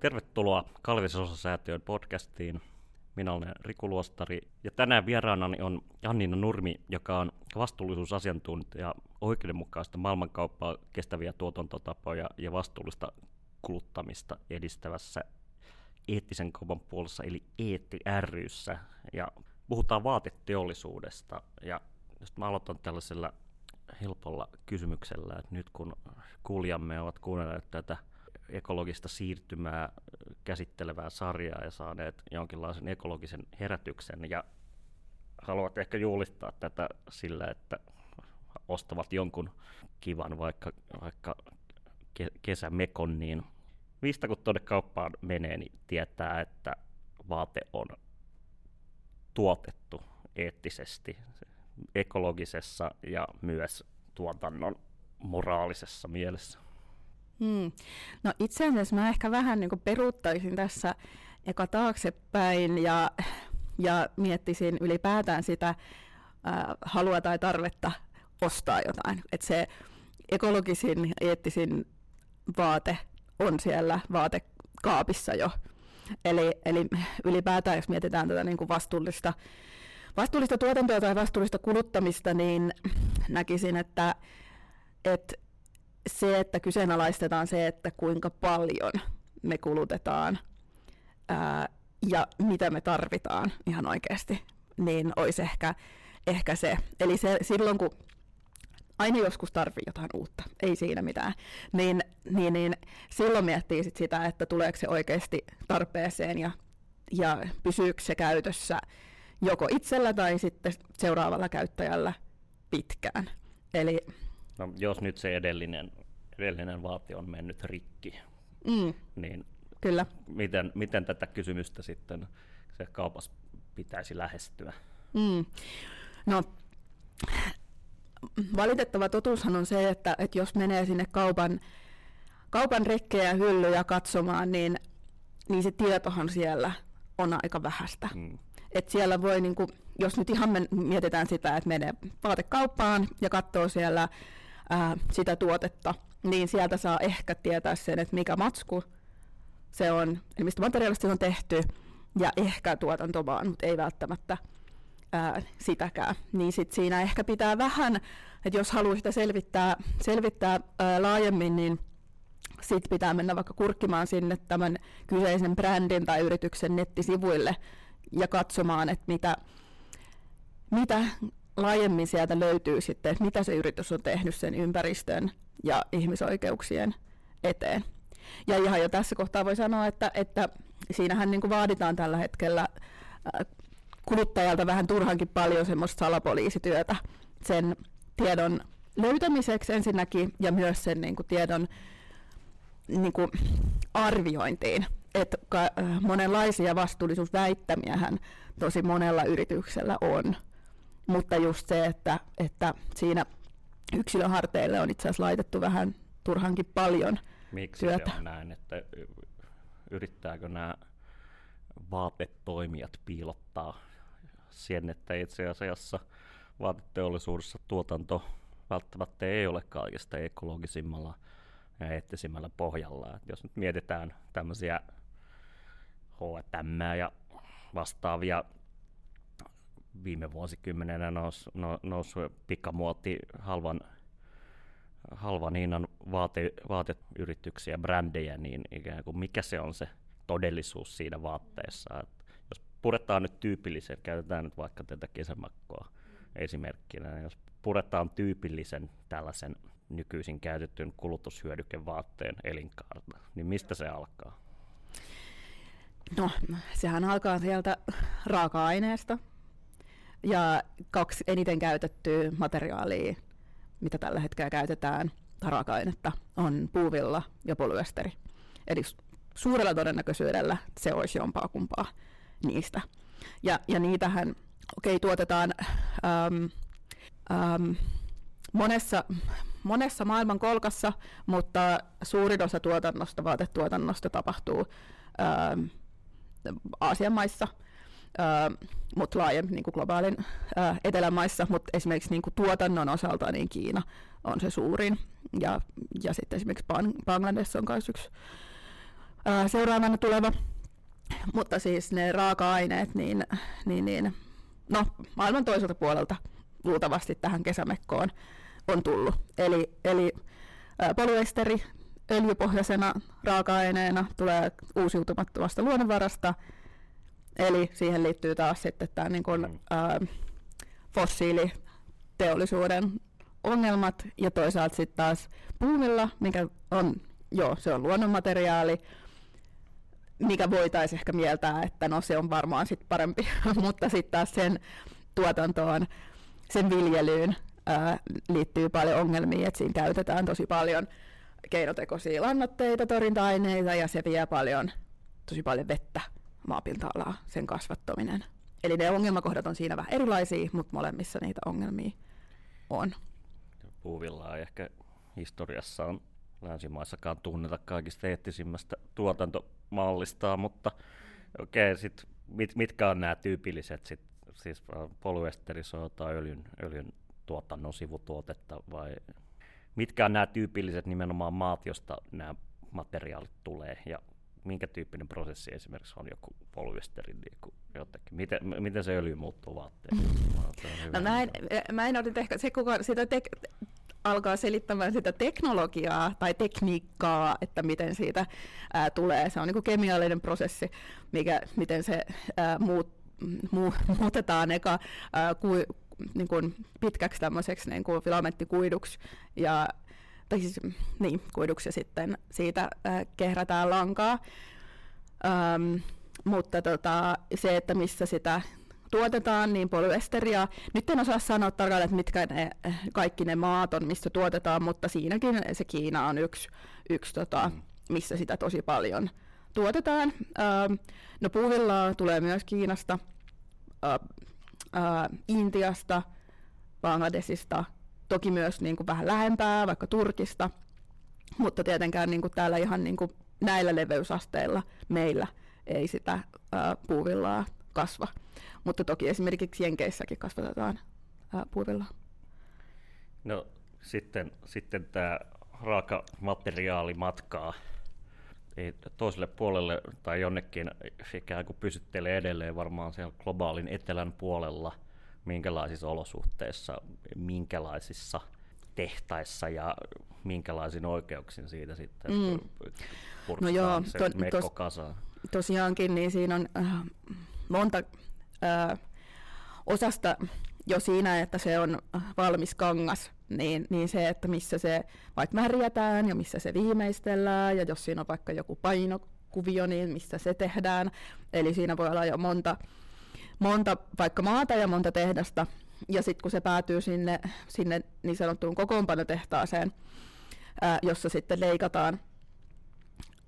Tervetuloa Kalvisosa-säätiön podcastiin. Minä olen Riku Luostari ja tänään vieraanani on Jannina Nurmi, joka on vastuullisuusasiantuntija oikeudenmukaista maailmankauppaa, kestäviä tuotantotapoja ja vastuullista kuluttamista edistävässä eettisen kaupan puolessa eli Eetti ryssä. Ja puhutaan vaateteollisuudesta ja jos mä aloitan tällaisella helpolla kysymyksellä, että nyt kun kuulijamme ovat kuunnelleet tätä ekologista siirtymää käsittelevää sarjaa ja saaneet jonkinlaisen ekologisen herätyksen ja haluavat ehkä juhlistaa tätä sillä, että ostavat jonkun kivan vaikka, vaikka ke- kesämekon, niin mistä kun tuonne kauppaan menee, niin tietää, että vaate on tuotettu eettisesti, ekologisessa ja myös tuotannon moraalisessa mielessä. Hmm. No itse asiassa mä ehkä vähän niin peruuttaisin tässä eka taaksepäin ja, ja miettisin ylipäätään sitä äh, halua tai tarvetta ostaa jotain. Että se ekologisin, eettisin vaate on siellä vaatekaapissa jo. Eli, eli ylipäätään, jos mietitään tätä niin kuin vastuullista, vastuullista tuotantoa tai vastuullista kuluttamista, niin näkisin, että, että se, että kyseenalaistetaan se, että kuinka paljon me kulutetaan ää, ja mitä me tarvitaan ihan oikeasti, niin olisi ehkä, ehkä se. Eli se, silloin kun aina joskus tarvii jotain uutta, ei siinä mitään, niin, niin, niin silloin miettii sit sitä, että tuleeko se oikeasti tarpeeseen ja, ja pysyykö se käytössä joko itsellä tai sitten seuraavalla käyttäjällä pitkään. Eli No, jos nyt se edellinen, edellinen vaate on mennyt rikki, mm. niin Kyllä. Miten, miten tätä kysymystä sitten se kaupassa pitäisi lähestyä? Mm. No, valitettava totuushan on se, että, että jos menee sinne kaupan, kaupan rekkejä ja hyllyjä katsomaan, niin, niin se tietohan siellä on aika vähäistä. Mm. Et siellä voi, niin kuin, jos nyt ihan me mietitään sitä, että menee vaatekauppaan ja katsoo siellä ää, sitä tuotetta, niin sieltä saa ehkä tietää sen, että mikä matsku se on, eli mistä materiaalista se on tehty, ja ehkä tuotantomaan, mutta ei välttämättä ää, sitäkään. Niin sit siinä ehkä pitää vähän, että jos haluaa sitä selvittää, selvittää ää, laajemmin, niin sit pitää mennä vaikka kurkkimaan sinne tämän kyseisen brändin tai yrityksen nettisivuille ja katsomaan, että mitä, mitä laajemmin sieltä löytyy sitten, että mitä se yritys on tehnyt sen ympäristön ja ihmisoikeuksien eteen. Ja ihan jo tässä kohtaa voi sanoa, että, että siinähän niin kuin vaaditaan tällä hetkellä äh, kuluttajalta vähän turhankin paljon semmoista salapoliisityötä sen tiedon löytämiseksi ensinnäkin ja myös sen niin kuin tiedon niin kuin arviointiin. Että äh, monenlaisia vastuullisuusväittämiähän tosi monella yrityksellä on mutta just se, että, että siinä yksilöharteille on itse asiassa laitettu vähän turhankin paljon Miksi työtä. se on näin, että yrittääkö nämä vaatetoimijat piilottaa sen, että itse asiassa vaateteollisuudessa tuotanto välttämättä ei ole kaikista ekologisimmalla ja eettisimmällä pohjalla. Et jos nyt mietitään tämmöisiä H&M ja vastaavia viime vuosikymmenenä nousi nous pikamuoti halvan, halvan hinnan vaate, vaateyrityksiä, brändejä, niin ikään kuin mikä se on se todellisuus siinä vaatteessa. Et jos puretaan nyt tyypillisen, käytetään nyt vaikka tätä kesämakkoa esimerkkinä, niin jos puretaan tyypillisen tällaisen nykyisin käytetyn kulutushyödykevaatteen elinkaarta, niin mistä se alkaa? No, sehän alkaa sieltä raaka-aineesta, ja kaksi eniten käytettyä materiaalia, mitä tällä hetkellä käytetään, raaka-ainetta, on puuvilla ja polyesteri. Eli suurella todennäköisyydellä se olisi jompaa kumpaa niistä. Ja, ja niitähän, okei, okay, tuotetaan äm, äm, monessa, monessa maailman kolkassa, mutta suurin osa tuotannosta, vaatetuotannosta tapahtuu äm, Aasian maissa – mutta laajemmin niin kuin globaalin ää, etelämaissa, mutta esimerkiksi niin kuin tuotannon osalta niin Kiina on se suurin. Ja, ja sitten esimerkiksi Bangladesh on myös yksi ää, seuraavana tuleva. Mutta siis ne raaka-aineet, niin, niin, niin no, maailman toiselta puolelta luultavasti tähän kesämekkoon on tullut. Eli, eli ää, polyesteri öljypohjaisena raaka-aineena tulee uusiutumattomasta luonnonvarasta, eli siihen liittyy taas sitten tämä niin kuin, mm. ää, fossiiliteollisuuden ongelmat, ja toisaalta sitten taas puumilla, mikä on, joo, se on luonnonmateriaali, mikä voitaisiin ehkä mieltää, että no se on varmaan sitten parempi, mutta sitten taas sen tuotantoon, sen viljelyyn ää, liittyy paljon ongelmia, että siinä käytetään tosi paljon keinotekoisia lannoitteita, torjunta-aineita ja se vie paljon, tosi paljon vettä maapinta-alaa, sen kasvattaminen. Eli ne ongelmakohdat on siinä vähän erilaisia, mutta molemmissa niitä ongelmia on. Puuvillaa ei ehkä historiassa on länsimaissakaan tunneta kaikista eettisimmästä tuotantomallista, mutta okei, okay, mit, mitkä on nämä tyypilliset, sit, siis polyesteri, tai öljyn, öljyn tuotannon sivutuotetta vai mitkä on nämä tyypilliset nimenomaan maat, josta nämä materiaalit tulee ja minkä tyyppinen prosessi esimerkiksi on joku polyesteri, niin jotenkin. Miten, miten se öljy muuttuu vaatteen? No mä en, mä en ole ehkä se, kuka sitä tek, alkaa selittämään sitä teknologiaa tai tekniikkaa, että miten siitä ää, tulee. Se on niin kemiallinen prosessi, mikä, miten se ää, muut, mu, muutetaan eka ää, ku, niin kuin pitkäksi tämmöiseksi niin kuin filamenttikuiduksi ja tai siis, niin, kuiduksi sitten siitä äh, kehrätään lankaa. Ähm, mutta tota, se, että missä sitä tuotetaan, niin polyesteria. Nyt en osaa sanoa tarkalleen, että mitkä ne, kaikki ne maat on, missä tuotetaan, mutta siinäkin se Kiina on yksi, yksi tota, mm. missä sitä tosi paljon tuotetaan. Ähm, no puuvillaa tulee myös Kiinasta, äh, äh, Intiasta, Bangladesista, toki myös niin kuin vähän lähempää, vaikka Turkista, mutta tietenkään niin kuin täällä ihan niin kuin näillä leveysasteilla meillä ei sitä ää, puuvillaa kasva. Mutta toki esimerkiksi Jenkeissäkin kasvatetaan ää, puuvillaa. No sitten, sitten tämä raakamateriaali matkaa ei toiselle puolelle tai jonnekin ikään kuin pysyttelee edelleen varmaan siellä globaalin etelän puolella – minkälaisissa olosuhteissa, minkälaisissa tehtaissa ja minkälaisin oikeuksin siitä sitten mm. no joo, se to, tos, kasaan. Tosiaankin, niin siinä on äh, monta äh, osasta jo siinä, että se on valmis kangas, niin, niin se, että missä se vaikka märjätään ja missä se viimeistellään, ja jos siinä on vaikka joku painokuvio, niin missä se tehdään. Eli siinä voi olla jo monta monta vaikka maata ja monta tehdasta, ja sitten kun se päätyy sinne, sinne niin sanottuun kokoonpanotehtaaseen, ää, jossa sitten leikataan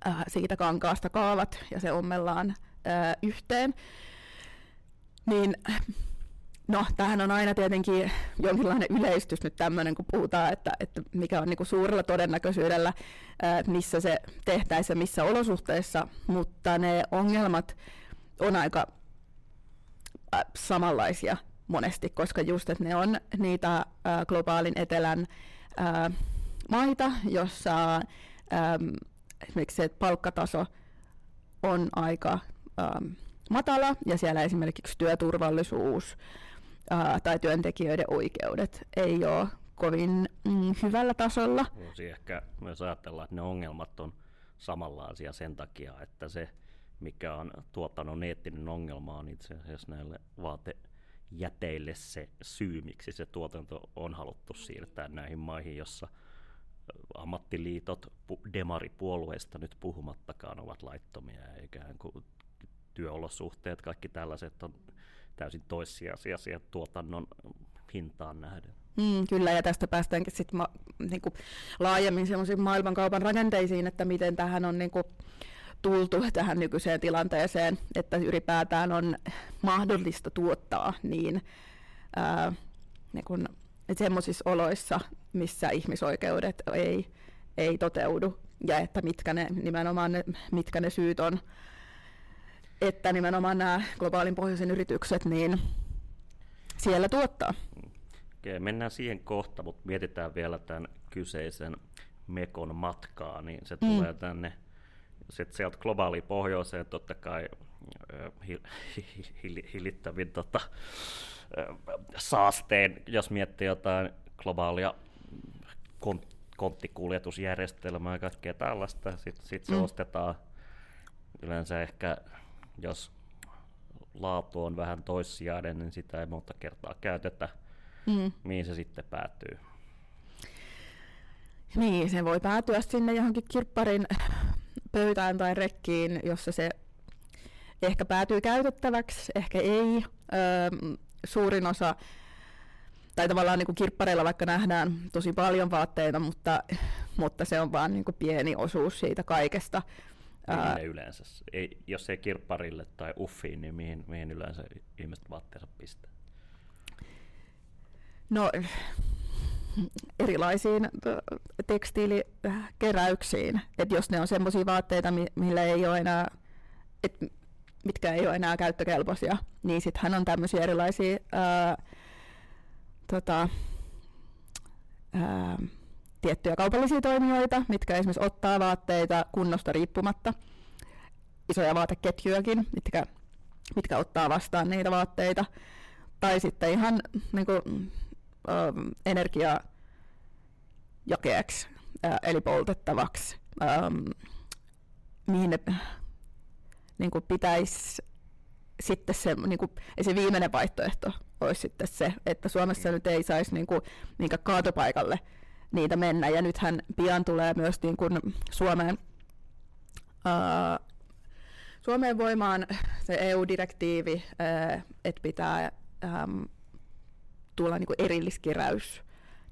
ää, siitä kankaasta kaavat ja se ommellaan ää, yhteen, niin no, tähän on aina tietenkin jonkinlainen yleistys nyt tämmöinen, kun puhutaan, että, että mikä on niinku suurella todennäköisyydellä, ää, missä se tehtäisiin missä olosuhteissa, mutta ne ongelmat on aika äh, samanlaisia monesti, koska just, että ne on niitä äh, globaalin etelän äh, maita, jossa äh, esimerkiksi se palkkataso on aika äh, matala ja siellä esimerkiksi työturvallisuus äh, tai työntekijöiden oikeudet ei ole kovin mm, hyvällä tasolla. Voisi ehkä myös ajatella, että ne ongelmat on samanlaisia sen takia, että se mikä on tuottanut eettinen ongelma, on itse asiassa näille vaatejäteille se syy, miksi se tuotanto on haluttu siirtää näihin maihin, jossa ammattiliitot demaripuolueista nyt puhumattakaan ovat laittomia, eikä kuin työolosuhteet, kaikki tällaiset on täysin toissijaisia tuotannon hintaan nähden. Mm, kyllä, ja tästä päästäänkin sitten ma- niinku laajemmin semmoisiin maailmankaupan rakenteisiin, että miten tähän on niinku, tultu tähän nykyiseen tilanteeseen, että ylipäätään on mahdollista tuottaa niin, ää, niin kun, semmoisissa oloissa, missä ihmisoikeudet ei, ei toteudu ja että mitkä ne, nimenomaan ne, mitkä ne syyt on, että nimenomaan nämä globaalin pohjoisen yritykset niin siellä tuottaa. Okei, mennään siihen kohta, mutta mietitään vielä tämän kyseisen Mekon matkaa, niin se mm. tulee tänne sitten sieltä globaaliin pohjoiseen totta kai hillittävin tota, saasteen, jos miettii jotain globaalia kont- konttikuljetusjärjestelmää ja kaikkea tällaista, sitten sit se mm. ostetaan yleensä ehkä, jos laatu on vähän toissijainen, niin sitä ei monta kertaa käytetä, mm. mihin se sitten päätyy. Niin, se voi päätyä sinne johonkin kirpparin pöytään tai rekkiin, jossa se ehkä päätyy käytettäväksi, ehkä ei. Öö, suurin osa, tai tavallaan niin kuin kirppareilla vaikka nähdään tosi paljon vaatteita, mutta, mutta se on vain niin kuin pieni osuus siitä kaikesta. Mihin ne yleensä, ei, jos ei kirpparille tai uffiin, niin mihin, mihin yleensä ihmiset vaatteensa pistää? No erilaisiin tekstiilikeräyksiin, että jos ne on semmoisia vaatteita, millä ei ole enää, et, mitkä ei ole enää käyttökelpoisia, niin sittenhän on tämmöisiä erilaisia ää, tota, ää, tiettyjä kaupallisia toimijoita, mitkä esimerkiksi ottaa vaatteita kunnosta riippumatta, isoja vaateketjujakin, mitkä, mitkä ottaa vastaan niitä vaatteita, tai sitten ihan niin kuin, ähm, energiajakeeksi, eli poltettavaksi, mihin ne niin kuin pitäisi sitten se, niin kuin, se viimeinen vaihtoehto olisi sitten se, että Suomessa nyt ei saisi niin kuin, minkä kaatopaikalle niitä mennä. Ja nythän pian tulee myös niin kuin Suomeen, ää, Suomeen voimaan se EU-direktiivi, ää, että pitää äm, tulla niin kuin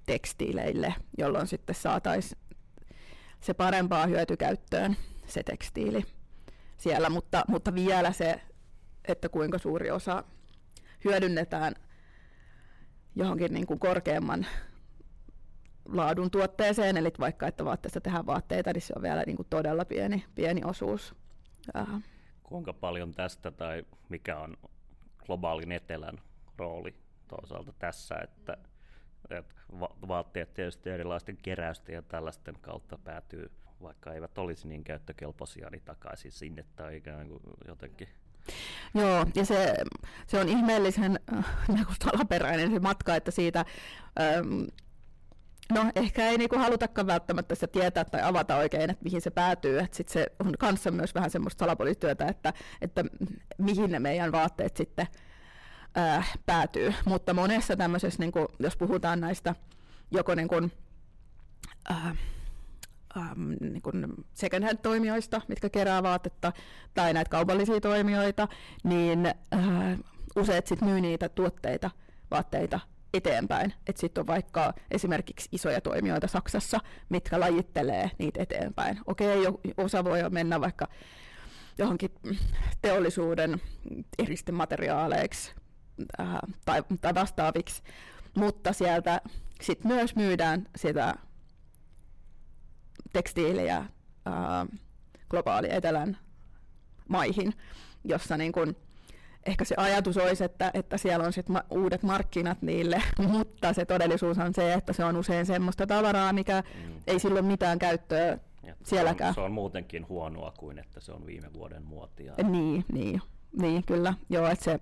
tekstiileille, jolloin sitten saataisiin se parempaa hyötykäyttöön se tekstiili siellä, mutta, mutta vielä se, että kuinka suuri osa hyödynnetään johonkin niin kuin korkeamman laadun tuotteeseen, eli vaikka että vaatteesta tehdään vaatteita, niin se on vielä niin kuin todella pieni, pieni osuus. Kuinka paljon tästä tai mikä on globaalin etelän rooli toisaalta tässä, että, että vaatteet tietysti erilaisten keräysten ja tällaisten kautta päätyy, vaikka eivät olisi niin käyttökelpoisia, niin takaisin sinne tai ikään kuin jotenkin. Joo, ja se, se on ihmeellisen äh, salaperäinen se matka, että siitä, ähm, no ehkä ei niinku halutakaan välttämättä sitä tietää tai avata oikein, että mihin se päätyy, että sit se on kanssa myös vähän semmoista salapoliisityötä, että, että mihin ne meidän vaatteet sitten äh, päätyy. Mutta monessa tämmöisessä, niin kuin, jos puhutaan näistä joko niin kuin, äh, ähm, niin kuin second hand toimijoista, mitkä kerää vaatetta, tai näitä kaupallisia toimijoita, niin äh, useat sit myy niitä tuotteita, vaatteita eteenpäin. Että sitten on vaikka esimerkiksi isoja toimijoita Saksassa, mitkä lajittelee niitä eteenpäin. Okei, osa voi mennä vaikka johonkin teollisuuden eristemateriaaleiksi äh, tai, tai vastaaviksi, mutta sieltä sit myös myydään sitä tekstiiliä äh, globaali etelän maihin, jossa niin kun, ehkä se ajatus olisi, että, että siellä on sit ma- uudet markkinat niille, mutta se todellisuus on se, että se on usein semmoista tavaraa, mikä mm. ei silloin mitään käyttöä ja sielläkään. Se on, se on muutenkin huonoa kuin, että se on viime vuoden muotia. Niin, niin, niin kyllä. Joo, että se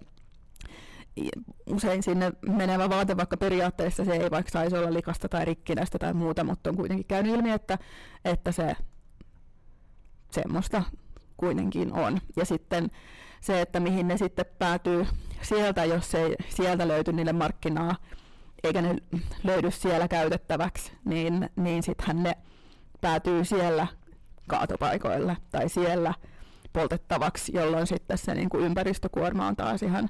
usein sinne menevä vaate, vaikka periaatteessa se ei vaikka saisi olla likasta tai rikkinäistä tai muuta, mutta on kuitenkin käynyt ilmi, että, että se semmoista kuitenkin on. Ja sitten se, että mihin ne sitten päätyy sieltä, jos ei sieltä löyty niille markkinaa, eikä ne löydy siellä käytettäväksi, niin, niin sittenhän ne päätyy siellä kaatopaikoille tai siellä poltettavaksi, jolloin sitten se niin kuin ympäristökuorma on taas ihan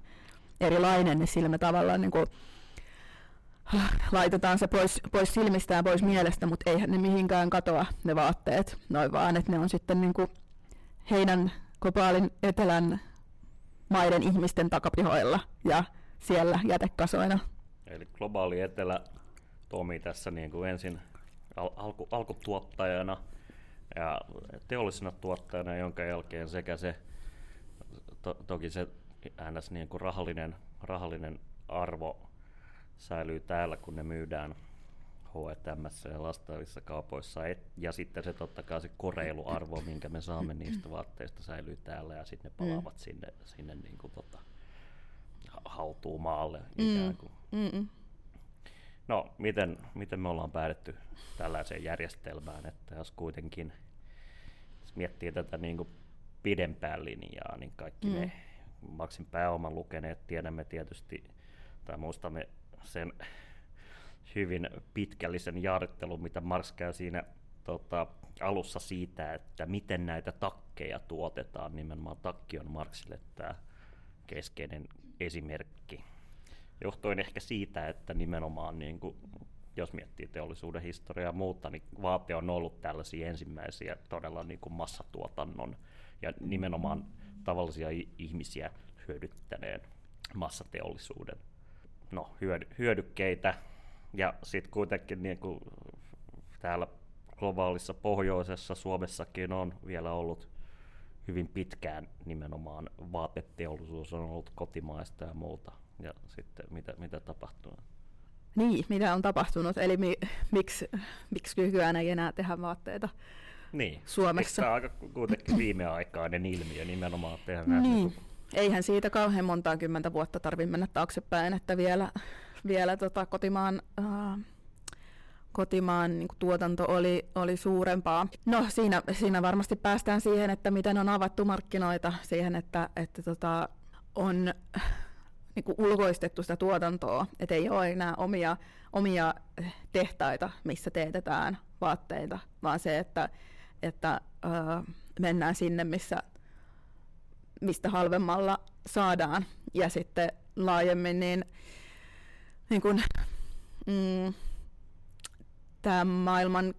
erilainen, niin sillä me tavallaan niin kuin, laitetaan se pois, pois silmistään, pois mielestä, mutta eihän ne mihinkään katoa ne vaatteet, noin vaan, että ne on sitten niin kuin heidän globaalin etelän maiden ihmisten takapihoilla ja siellä jätekasoina. Eli globaali etelä toimii tässä niin kuin ensin al- alku, alkutuottajana ja teollisena tuottajana, jonka jälkeen sekä se, to, toki se ns. Niin kuin rahallinen, rahallinen arvo säilyy täällä, kun ne myydään H&M ja vastaavissa kaupoissa. Et, ja sitten se totta kai se koreiluarvo, minkä me saamme niistä vaatteista, säilyy täällä ja sitten ne mm. palaavat mm. sinne, sinne niin kuin tota, hautuu maalle mm. ikään kuin. Mm-mm. No, miten, miten me ollaan päädytty tällaiseen järjestelmään, että jos kuitenkin jos miettii tätä niin kuin pidempään linjaa, niin kaikki mm. me maksin pääoman lukeneet tiedämme tietysti, tai muistamme sen hyvin pitkällisen jaarittelun, mitä Marx käy siinä tota, alussa siitä, että miten näitä takkeja tuotetaan. Nimenomaan takki on Marxille tämä keskeinen esimerkki. Johtuen ehkä siitä, että nimenomaan niin kuin, jos miettii teollisuuden historiaa ja muuta, niin vaate on ollut tällaisia ensimmäisiä todella niin kuin massatuotannon ja nimenomaan tavallisia ihmisiä hyödyttäneen massateollisuuden no, hyödy- hyödykkeitä. Ja sitten kuitenkin niin kuin täällä globaalissa pohjoisessa Suomessakin on vielä ollut hyvin pitkään nimenomaan vaateteollisuus on ollut kotimaista ja muuta. Ja sitten mitä, mitä tapahtuu? Niin, mitä on tapahtunut, eli mi, miksi, miksi nykyään ei enää tehdä vaatteita niin. Suomessa. Eikö aika kuitenkin viimeaikainen ilmiö nimenomaan tehdä niin. niin eihän siitä kauhean montaa kymmentä vuotta tarvitse mennä taaksepäin, että vielä, vielä tota kotimaan, äh, kotimaan niin tuotanto oli, oli suurempaa. No siinä, siinä varmasti päästään siihen, että miten on avattu markkinoita, siihen, että, että tota, on niin kuin ulkoistettu sitä tuotantoa, että ei ole enää omia, omia tehtaita, missä teetetään vaatteita, vaan se, että, että äh, mennään sinne, missä mistä halvemmalla saadaan. Ja sitten laajemmin niin, niin kun, mm, tämä maailman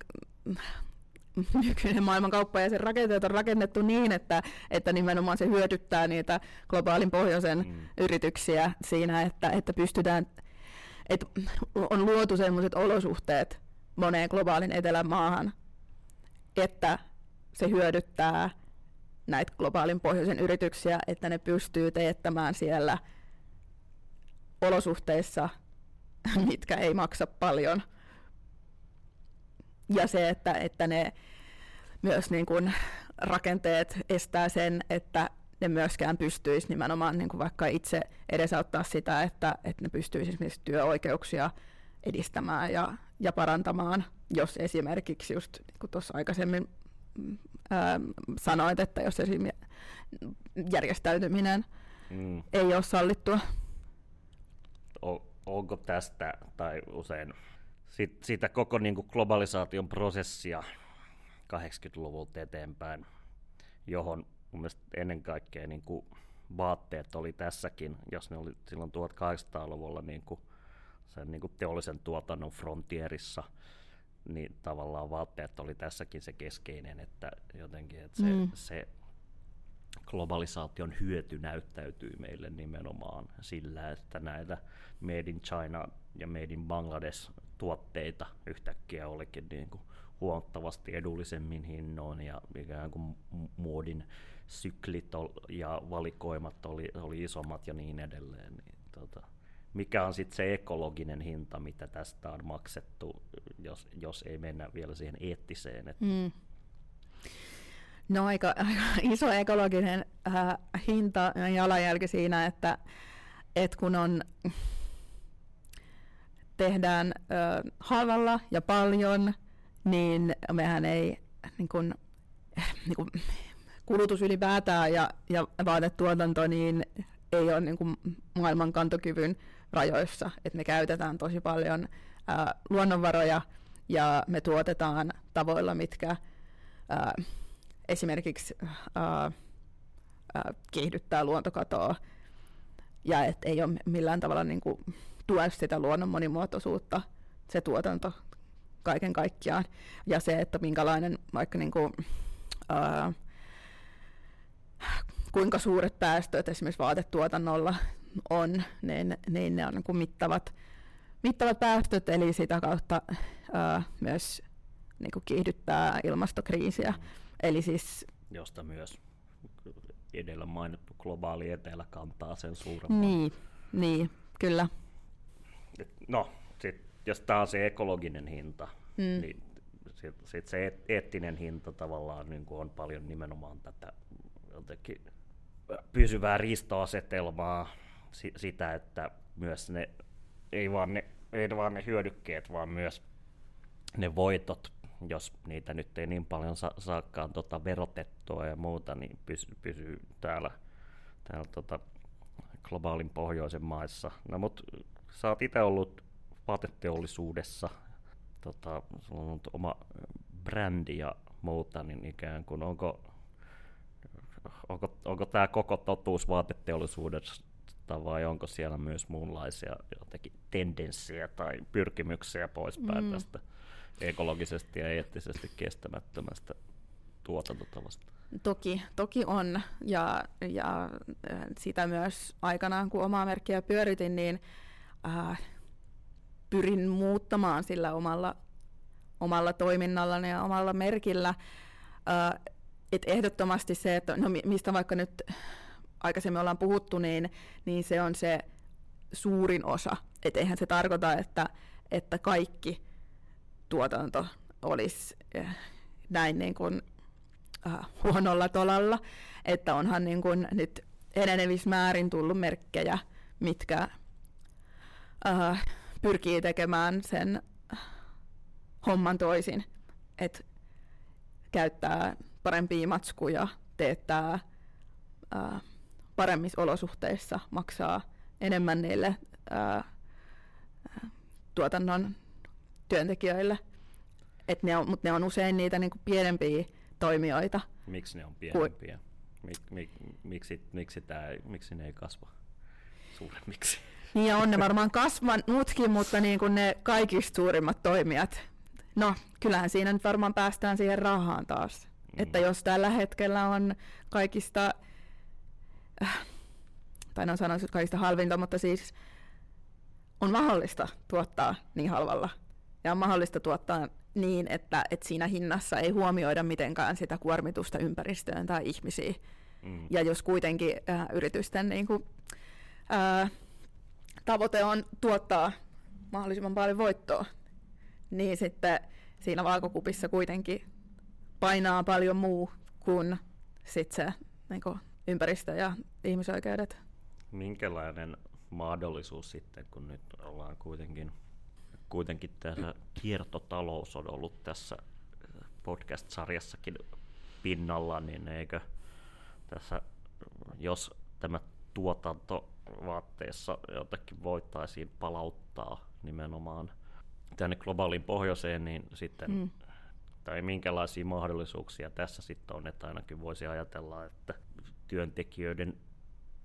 nykyinen maailmankauppa ja sen rakenteet on rakennettu niin, että, että nimenomaan se hyödyttää niitä globaalin pohjoisen mm. yrityksiä siinä, että, että pystytään, että on luotu sellaiset olosuhteet moneen globaalin etelän maahan, että se hyödyttää näitä globaalin pohjoisen yrityksiä, että ne pystyy teettämään siellä olosuhteissa, mitkä ei maksa paljon. Ja se, että, että ne myös niin kuin rakenteet estää sen, että ne myöskään pystyisi nimenomaan niin kuin vaikka itse edesauttaa sitä, että, että ne pystyisi esimerkiksi työoikeuksia edistämään ja, ja parantamaan, jos esimerkiksi just niin kuin tuossa aikaisemmin ää, sanoit, että jos esimerkiksi järjestäytyminen mm. ei ole sallittua. O, onko tästä, tai usein sit, siitä koko niin kuin globalisaation prosessia 80-luvulta eteenpäin, johon mun mielestä ennen kaikkea niin kuin vaatteet oli tässäkin, jos ne oli silloin 1800-luvulla niin kuin sen niin kuin teollisen tuotannon frontierissa – niin tavallaan vaatteet oli tässäkin se keskeinen, että jotenkin että se, mm. se globalisaation hyöty näyttäytyy meille nimenomaan sillä, että näitä Made in China ja Made in Bangladesh tuotteita yhtäkkiä olikin niin kuin huomattavasti edullisemmin hinnoin ja ikään kuin muodin syklit ja valikoimat oli, oli isommat ja niin edelleen. Niin, tota, mikä on sitten se ekologinen hinta, mitä tästä on maksettu, jos, jos ei mennä vielä siihen eettiseen. Että mm. No aika, aika iso ekologinen äh, hinta ja jalanjälki siinä, että et kun on, tehdään äh, halvalla ja paljon, niin mehän ei niin kun, niin kun, kulutus ylipäätään ja, ja vaatetuotanto niin ei ole niin kun, maailman kantokyvyn rajoissa, että me käytetään tosi paljon ää, luonnonvaroja ja me tuotetaan tavoilla, mitkä ää, esimerkiksi ää, ää, kiihdyttää luontokatoa ja et ei ole millään tavalla niin kuin, tue sitä luonnon monimuotoisuutta, se tuotanto kaiken kaikkiaan. Ja se, että minkälainen vaikka niin kuin, ää, kuinka suuret päästöt esimerkiksi vaatetuotannolla on, niin, niin ne on niin kuin mittavat, mittavat päästöt, eli sitä kautta ää, myös niin kuin kiihdyttää ilmastokriisiä. Eli siis, Josta myös edellä mainittu globaali etelä kantaa sen suuremman. Niin, niin kyllä. No, sitten jos tämä on se ekologinen hinta, mm. niin sitten sit se eettinen hinta tavallaan niin kuin on paljon nimenomaan tätä jotenkin pysyvää ristoasetelmaa, sitä, että myös ne, ei vaan ne, ei vaan ne hyödykkeet, vaan myös ne voitot, jos niitä nyt ei niin paljon sa- saakaan tota verotettua ja muuta, niin pysyy, pysyy täällä, täällä tota globaalin pohjoisen maissa. No mut sä oot itse ollut vaateteollisuudessa, tota, sulla on ollut oma brändi ja muuta, niin ikään kuin onko, onko, onko tämä koko totuus vaateteollisuudessa vai onko siellä myös muunlaisia jotenkin tendenssejä tai pyrkimyksiä poispäin mm. tästä ekologisesti ja eettisesti kestämättömästä tuotantotavasta? Toki, toki on, ja, ja sitä myös aikanaan, kun omaa merkkiä pyöritin, niin äh, pyrin muuttamaan sillä omalla, omalla toiminnallani ja omalla merkillä. Äh, et ehdottomasti se, että no mistä vaikka nyt aikaisemmin ollaan puhuttu, niin, niin se on se suurin osa. Et eihän se tarkoita, että, että kaikki tuotanto olisi äh, näin niin kuin, äh, huonolla tolalla, että onhan niin kuin nyt enenevissä määrin tullut merkkejä, mitkä äh, pyrkii tekemään sen homman toisin, että käyttää parempia matskuja, teettää äh, paremmissa olosuhteissa, maksaa enemmän niille äh, tuotannon työntekijöille. Et ne on, mutta ne on usein niitä niinku pienempiä toimijoita. Miksi ne on pienempiä? Mik, mik, miksi, miksi, tää, miksi ne ei kasva suuremmiksi? Niin on ne varmaan kasvanutkin, mutta niin kuin ne kaikista suurimmat toimijat. No, kyllähän siinä nyt varmaan päästään siihen rahaan taas. Mm. Että jos tällä hetkellä on kaikista, tai no sanoisin, että kaikista halvinta, mutta siis on mahdollista tuottaa niin halvalla. Ja on mahdollista tuottaa niin, että, että siinä hinnassa ei huomioida mitenkään sitä kuormitusta ympäristöön tai ihmisiin. Mm. Ja jos kuitenkin äh, yritysten niin kuin, äh, tavoite on tuottaa mahdollisimman paljon voittoa, niin sitten siinä vaakakupissa kuitenkin painaa paljon muu kuin sit se niin kuin ympäristö ja ihmisoikeudet. Minkälainen mahdollisuus sitten, kun nyt ollaan kuitenkin kuitenkin tässä kiertotalous on ollut tässä podcast-sarjassakin pinnalla, niin eikö tässä, jos tämä tuotanto vaatteessa jotakin voitaisiin palauttaa nimenomaan tänne globaaliin pohjoiseen, niin sitten, mm. tai minkälaisia mahdollisuuksia tässä sitten on, että ainakin voisi ajatella, että työntekijöiden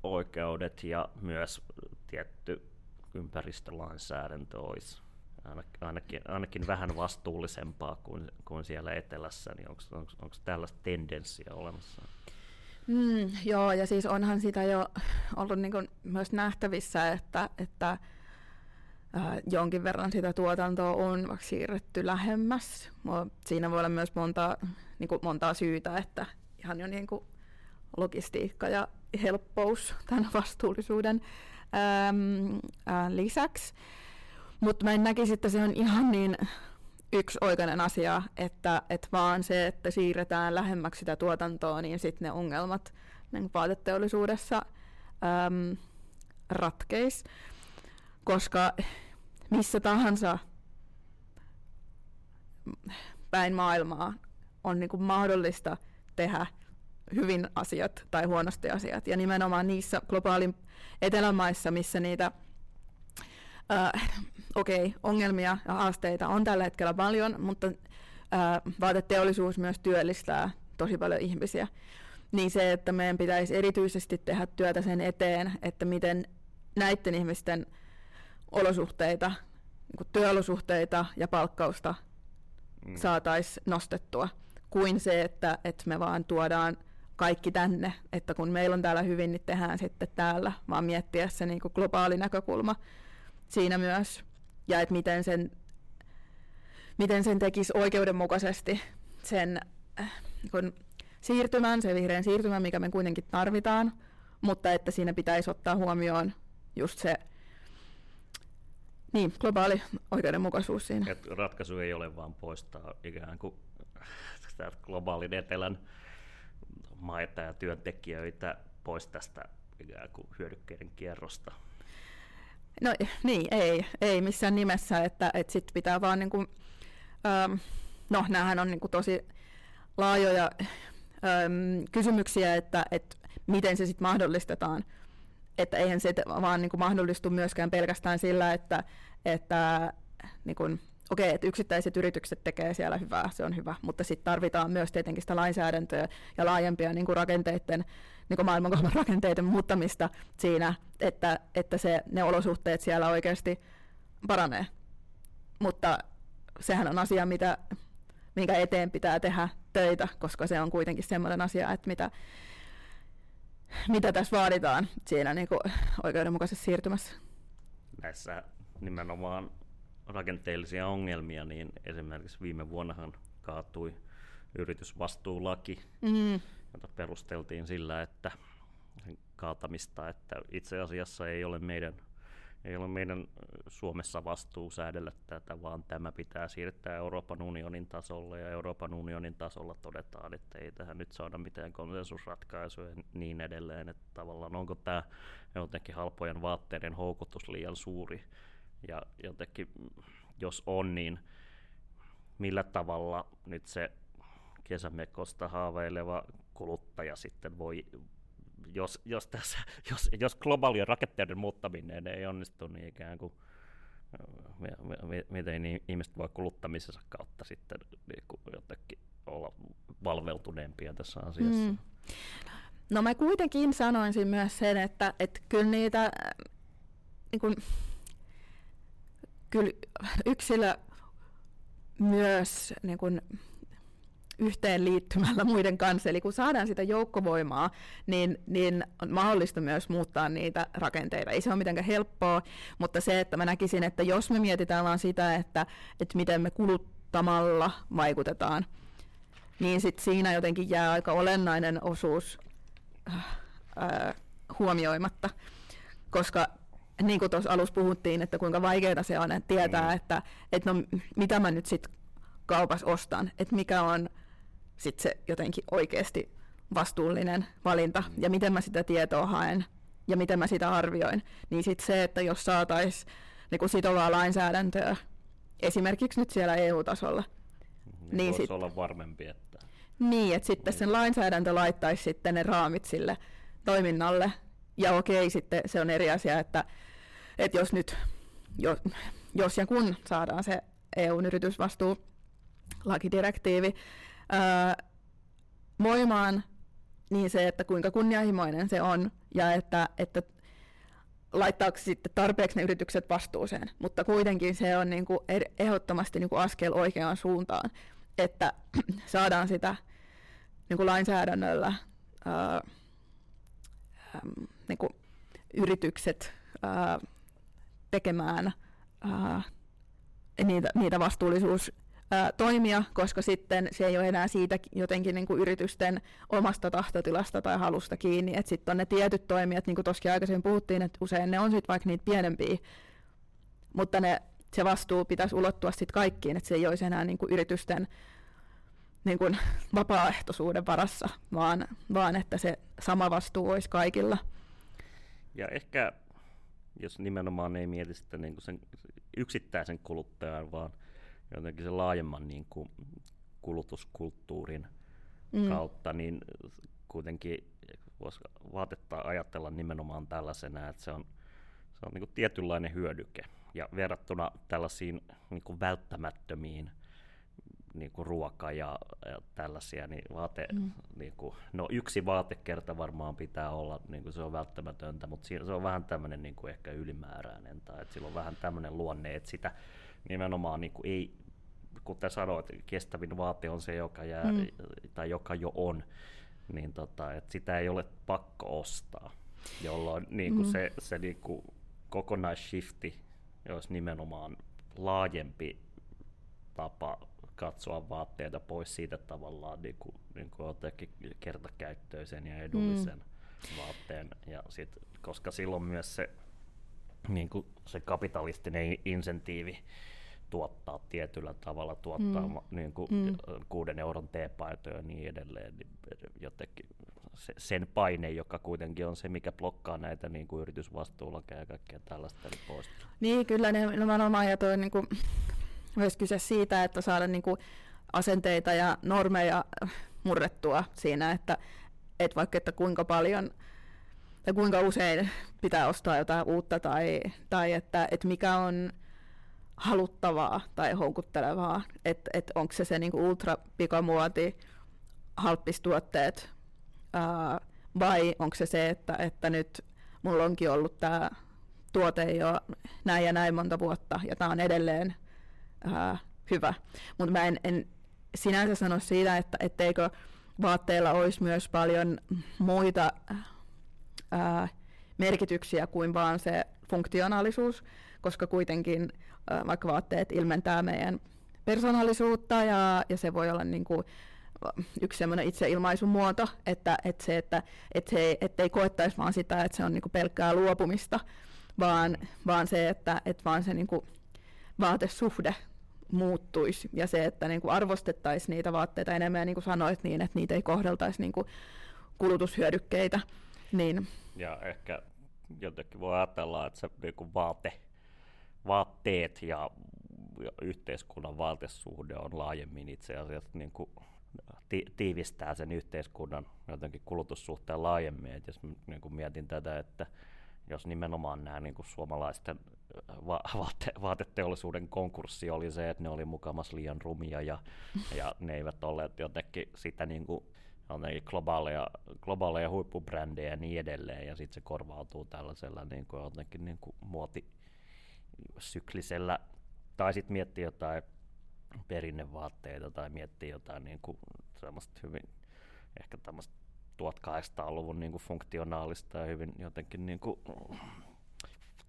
oikeudet ja myös tietty ympäristölainsäädäntö olisi ainakin, ainakin vähän vastuullisempaa kuin, kuin siellä etelässä, niin onko tällaista tendenssiä olemassa? Mm, joo, ja siis onhan sitä jo ollut niin kuin myös nähtävissä, että, että äh, jonkin verran sitä tuotantoa on vaikka siirretty lähemmäs. Siinä voi olla myös monta, niin kuin montaa syytä, että ihan jo niin kuin logistiikka ja helppous tämän vastuullisuuden äm, äh, lisäksi. Mutta mä en näkisi, että se on ihan niin yksioikainen asia, että, että vaan se, että siirretään lähemmäksi sitä tuotantoa, niin sitten ne ongelmat niin vaateteollisuudessa äm, ratkeis. Koska missä tahansa päin maailmaa on niin kuin mahdollista tehdä hyvin asiat tai huonosti asiat. Ja nimenomaan niissä globaalin etelämaissa, missä niitä äh, okei, okay, ongelmia ja haasteita on tällä hetkellä paljon, mutta ää, vaateteollisuus myös työllistää tosi paljon ihmisiä. Niin se, että meidän pitäisi erityisesti tehdä työtä sen eteen, että miten näiden ihmisten olosuhteita, niin työolosuhteita ja palkkausta mm. saataisiin nostettua, kuin se, että, että me vaan tuodaan kaikki tänne, että kun meillä on täällä hyvin, niin tehdään sitten täällä, vaan miettiä se niin kuin globaali näkökulma siinä myös ja että miten sen, miten sen tekisi oikeudenmukaisesti sen äh, kun siirtymän, se vihreän siirtymän, mikä me kuitenkin tarvitaan, mutta että siinä pitäisi ottaa huomioon just se Niin, globaali oikeudenmukaisuus siinä. Et ratkaisu ei ole vaan poistaa ikään kuin globaalin etelän maita ja työntekijöitä pois tästä ikään kuin hyödykkeiden kierrosta. No niin, ei, ei missään nimessä, että, että sit pitää vaan niin kuin, ähm, no näähän on niin kuin tosi laajoja ähm, kysymyksiä, että, että miten se sitten mahdollistetaan. Että eihän se vaan niin kuin mahdollistu myöskään pelkästään sillä, että, että niin kuin, okei, että yksittäiset yritykset tekee siellä hyvää, se on hyvä, mutta sitten tarvitaan myös tietenkin sitä lainsäädäntöä ja laajempia niin kuin rakenteiden, niin kuin maailmankaupan rakenteiden muuttamista siinä, että, että se, ne olosuhteet siellä oikeasti paranee. Mutta sehän on asia, mitä, minkä eteen pitää tehdä töitä, koska se on kuitenkin sellainen asia, että mitä, mitä tässä vaaditaan siinä niin kuin oikeudenmukaisessa siirtymässä. Näissä nimenomaan rakenteellisia ongelmia, niin esimerkiksi viime vuonnahan kaatui yritysvastuulaki, mm. jota perusteltiin sillä, että kaatamista, että itse asiassa ei ole meidän ei ole meidän Suomessa vastuu säädellä tätä, vaan tämä pitää siirtää Euroopan unionin tasolle, ja Euroopan unionin tasolla todetaan, että ei tähän nyt saada mitään konsensusratkaisuja ja niin edelleen, että tavallaan onko tämä jotenkin halpojen vaatteiden houkutus liian suuri, ja jotenkin, jos on, niin millä tavalla nyt se kesämekosta haaveileva kuluttaja sitten voi, jos, jos, tässä, jos, jos globaalien rakenteiden muuttaminen ei onnistu, niin ikään kuin miten niin ihmiset voi kuluttamisensa kautta sitten niin kuin jotenkin olla valveutuneempia tässä asiassa. Mm. No mä kuitenkin sanoisin myös sen, että, että kyllä niitä niin kuin, kyllä yksilö myös niin kuin, yhteenliittymällä muiden kanssa. Eli kun saadaan sitä joukkovoimaa, niin, niin on mahdollista myös muuttaa niitä rakenteita. Ei se ole mitenkään helppoa, mutta se, että mä näkisin, että jos me mietitään vaan sitä, että, että miten me kuluttamalla vaikutetaan, niin sit siinä jotenkin jää aika olennainen osuus äh, äh, huomioimatta. Koska niin kuin tuossa alussa puhuttiin, että kuinka vaikeaa se on, että tietää, mm. että, että no, mitä mä nyt sitten kaupassa ostan, että mikä on sit se jotenkin oikeasti vastuullinen valinta. Ja miten mä sitä tietoa haen ja miten mä sitä arvioin, niin sitten se, että jos saataisiin niin sitovaa lainsäädäntöä esimerkiksi nyt siellä EU-tasolla, niin, niin sit, olla varmempi, että... Niin, että sitten sen lainsäädäntö laittaisi sitten ne raamit sille toiminnalle, ja okei, sitten se on eri asia, että, että jos nyt, jos, jos ja kun saadaan se EUn yritysvastuu lakidirektiivi ää, voimaan, niin se, että kuinka kunnianhimoinen se on ja että, että laittaako sitten tarpeeksi ne yritykset vastuuseen. Mutta kuitenkin se on niin kuin ehdottomasti niin kuin askel oikeaan suuntaan, että saadaan sitä niin kuin lainsäädännöllä ää, niin kuin yritykset ää, tekemään ää, niitä, niitä vastuullisuus toimia, koska sitten se ei ole enää siitä jotenkin niin kuin yritysten omasta tahtotilasta tai halusta kiinni, että sitten on ne tietyt toimijat, niin kuin tuossakin aikaisemmin puhuttiin, että usein ne on sitten vaikka niitä pienempiä, mutta ne, se vastuu pitäisi ulottua sitten kaikkiin, että se ei olisi enää niin kuin yritysten niin kuin vapaaehtoisuuden varassa, vaan, vaan että se sama vastuu olisi kaikilla. Ja ehkä, jos nimenomaan ei mieti sitä niin kuin sen yksittäisen kuluttajan, vaan jotenkin sen laajemman niin kuin kulutuskulttuurin mm. kautta, niin kuitenkin voisi vaatetta ajatella nimenomaan tällaisena, että se on, se on niin kuin tietynlainen hyödyke. Ja verrattuna tällaisiin niin kuin välttämättömiin niin kuin ruoka ja, ja tällaisia, niin vaate, mm. niin kuin, no yksi vaatekerta varmaan pitää olla, niin kuin se on välttämätöntä, mutta siinä, se on vähän tämmöinen niin kuin ehkä ylimääräinen, tai että sillä on vähän tämmöinen luonne, että sitä nimenomaan niin kuin ei, kuten sanoit, kestävin vaate on se, joka jää, mm. tai joka jo on, niin tota, että sitä ei ole pakko ostaa, jolloin niin kuin mm. se, se niin kuin kokonaisshifti olisi nimenomaan laajempi tapa katsoa vaatteita pois siitä tavallaan niin kuin, niin kuin kertakäyttöisen ja edullisen mm. vaatteen. Ja sit, koska silloin myös se niin kuin se kapitalistinen insentiivi tuottaa tietyllä tavalla, tuottaa mm. niin kuin mm. kuuden euron teepaitoja ja niin edelleen, niin jotenkin se, sen paine, joka kuitenkin on se, mikä blokkaa näitä niin kuin yritysvastuullakeja ja kaikkea tällaista eli pois. Niin, kyllä nimenomaan, ja toi niin kuin, myös kyse siitä, että saada niin kuin, asenteita ja normeja murrettua siinä, että, että vaikka että kuinka paljon tai kuinka usein pitää ostaa jotain uutta tai, tai että, että mikä on haluttavaa tai houkuttelevaa, että et onko se se niinku ultra pikamuoti, halppistuotteet ää, vai onko se se, että, että nyt mulla onkin ollut tämä tuote jo näin ja näin monta vuotta ja tämä on edelleen ää, hyvä. Mutta mä en, en sinänsä sano siitä, että etteikö vaatteilla olisi myös paljon muita ää, merkityksiä kuin vaan se funktionaalisuus, koska kuitenkin ää, vaikka vaatteet ilmentää meidän persoonallisuutta ja, ja se voi olla niin kuin, yksi semmoinen itseilmaisun muoto, että, että se, että, että se, ettei koettaisi vaan sitä, että se on niin kuin pelkkää luopumista, vaan, vaan se, että, että vaan se niin kuin vaatesuhde muuttuisi ja se, että niin kuin arvostettaisiin niitä vaatteita enemmän ja niin kuin sanoit niin, että niitä ei kohdeltaisi niin kuin kulutushyödykkeitä. Niin. Ja ehkä jotenkin voi ajatella, että se niin kuin vaate, vaatteet ja, ja yhteiskunnan vaatesuhde on laajemmin itse asiassa niin kuin ti- tiivistää sen yhteiskunnan jotenkin kulutussuhteen laajemmin. Et jos niin kuin mietin tätä, että jos nimenomaan nämä niin kuin suomalaisten va- vaate- vaateteollisuuden konkurssi oli se, että ne oli mukamas liian rumia ja, ja ne eivät olleet jotenkin sitä niin kuin, jotenkin globaaleja, globaaleja huippubrändejä ja niin edelleen, ja sitten se korvautuu tällaisella niin kuin jotenkin niin kuin muotisyklisellä, tai sitten miettii jotain perinnevaatteita tai miettii jotain niin kuin hyvin ehkä tämmöistä 1800-luvun niin kuin funktionaalista ja hyvin jotenkin niin kuin,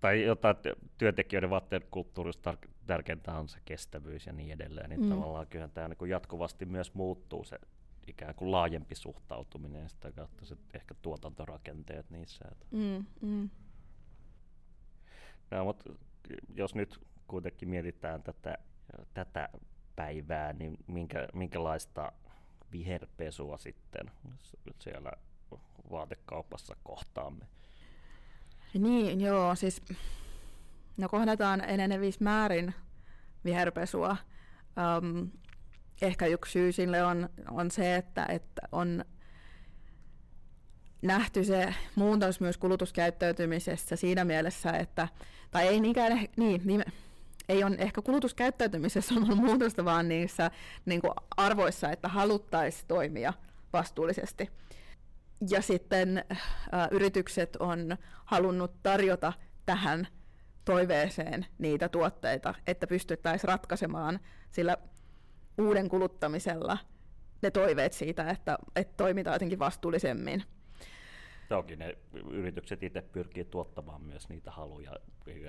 tai jotain työntekijöiden vaatteiden kulttuurista tärkeintä on se kestävyys ja niin edelleen, niin mm. tavallaan kyllä tämä niin kuin jatkuvasti myös muuttuu se ikään kuin laajempi suhtautuminen ja sitä kautta se ehkä tuotantorakenteet niissä. Että. Mm, mm. No, mutta jos nyt kuitenkin mietitään tätä, tätä päivää, niin minkä, minkälaista viherpesua sitten siellä vaatekaupassa kohtaamme? Niin, joo, siis no kohdataan enenevissä määrin viherpesua. Um, ehkä yksi syy sille on, on se, että, että on nähty se muutos myös kulutuskäyttäytymisessä siinä mielessä, että, tai ei niinkään, niin, niin ei on ehkä kulutuskäyttäytymisessä on muutosta, vaan niissä niin kuin arvoissa, että haluttaisiin toimia vastuullisesti. Ja sitten ä, yritykset on halunnut tarjota tähän toiveeseen niitä tuotteita, että pystyttäisiin ratkaisemaan sillä uuden kuluttamisella ne toiveet siitä, että, että toimitaan jotenkin vastuullisemmin. Toki ne yritykset itse pyrkii tuottamaan myös niitä haluja.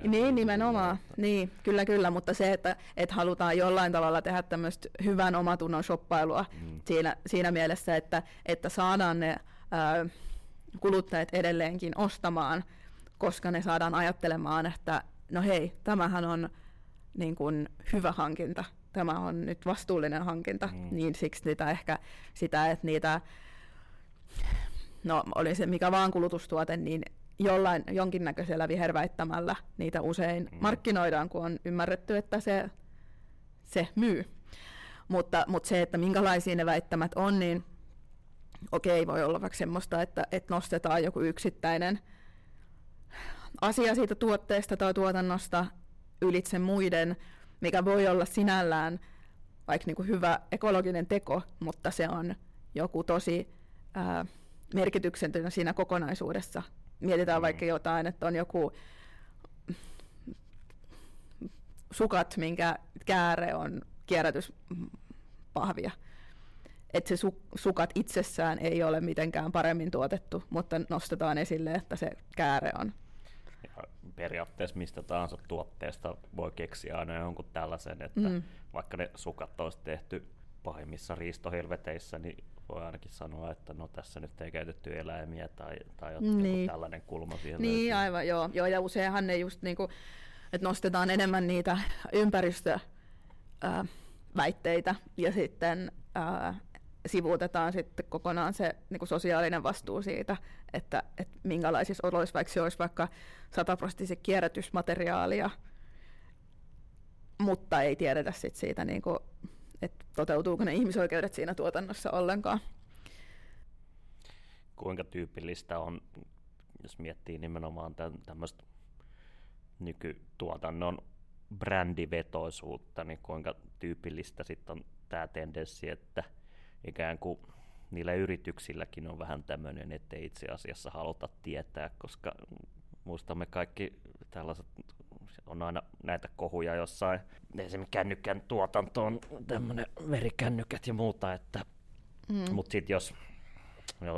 Niin, nimenomaan. Niin, kyllä, kyllä, mutta se, että, että halutaan jollain tavalla tehdä tämmöistä hyvän omatunnon shoppailua mm. siinä, siinä mielessä, että, että saadaan ne ää, kuluttajat edelleenkin ostamaan, koska ne saadaan ajattelemaan, että no hei, tämähän on niin kuin hyvä hankinta, tämä on nyt vastuullinen hankinta, mm. niin siksi niitä ehkä sitä, että niitä no oli se mikä vaan kulutustuote, niin jollain, jonkinnäköisellä viherväittämällä niitä usein mm. markkinoidaan, kun on ymmärretty, että se, se myy. Mutta, mutta se, että minkälaisia ne väittämät on, niin okei, voi olla vaikka semmoista, että, että nostetaan joku yksittäinen asia siitä tuotteesta tai tuotannosta ylitse muiden, mikä voi olla sinällään vaikka niin kuin hyvä ekologinen teko, mutta se on joku tosi ää, merkityksetön siinä kokonaisuudessa. Mietitään mm. vaikka jotain, että on joku sukat, minkä kääre on kierrätyspahvia. Että se su- sukat itsessään ei ole mitenkään paremmin tuotettu, mutta nostetaan esille, että se kääre on. Ja periaatteessa mistä tahansa tuotteesta voi keksiä aina jonkun tällaisen, että mm. vaikka ne sukat olisi tehty pahimmissa riistohelveteissä, niin voi ainakin sanoa, että no tässä nyt ei käytetty eläimiä tai, tai niin. tällainen kulma siihen Niin, löytyy. aivan, joo. joo. Ja useinhan ne just niin kuin, että nostetaan enemmän niitä ympäristöväitteitä ja sitten ää, sivuutetaan sitten kokonaan se niin kuin sosiaalinen vastuu siitä, että, että minkälaisissa oloissa, vaikka se olisi vaikka sataprosenttisesti kierrätysmateriaalia, mutta ei tiedetä sit siitä, niin kuin, että toteutuuko ne ihmisoikeudet siinä tuotannossa ollenkaan. Kuinka tyypillistä on, jos miettii nimenomaan tämmöistä nykytuotannon brändivetoisuutta, niin kuinka tyypillistä sitten on tämä tendenssi, että ikään kuin niillä yrityksilläkin on vähän tämmöinen, että itse asiassa haluta tietää, koska muistamme kaikki tällaiset, on aina näitä kohuja jossain, esimerkiksi kännykän tuotantoon, tämmöinen verikännykät ja muuta, että, mm. mutta sitten jos,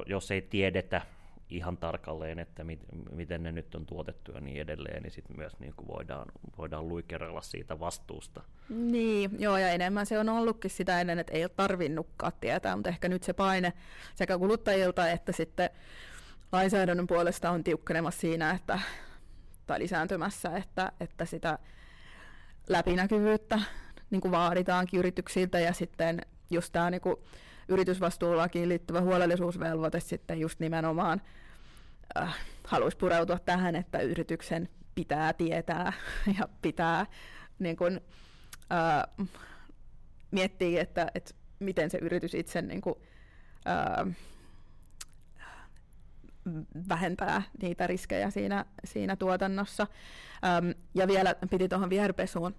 jos ei tiedetä ihan tarkalleen, että mit, miten ne nyt on tuotettu ja niin edelleen, niin sitten myös niin kuin voidaan, voidaan luikerella siitä vastuusta. Niin, joo, ja enemmän se on ollutkin sitä ennen, että ei ole tarvinnutkaan tietää, mutta ehkä nyt se paine sekä kuluttajilta että sitten lainsäädännön puolesta on tiukkenemassa siinä, että, tai lisääntymässä, että, että sitä läpinäkyvyyttä niin kuin vaaditaankin yrityksiltä ja sitten just tämä niin kuin, yritysvastuulakiin liittyvä huolellisuusvelvoite sitten just nimenomaan äh, haluaisi pureutua tähän, että yrityksen pitää tietää ja pitää niin kuin, äh, miettiä, että, että miten se yritys itse niin kuin, äh, vähentää niitä riskejä siinä, siinä tuotannossa. Ähm, ja vielä piti tuohon viherpesuun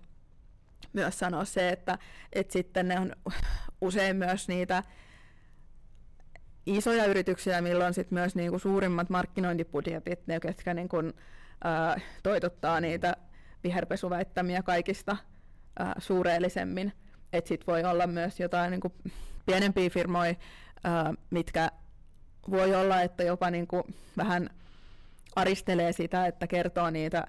myös sanoa se, että, että sitten ne on usein myös niitä isoja yrityksiä, milloin sit myös niinku suurimmat markkinointibudjetit, ne jotka niinku, ää, toitottaa niitä viherpesuväittämiä kaikista ää, suureellisemmin. Että sit voi olla myös jotain niinku pienempiä firmoja, mitkä voi olla, että jopa niinku vähän aristelee sitä, että kertoo niitä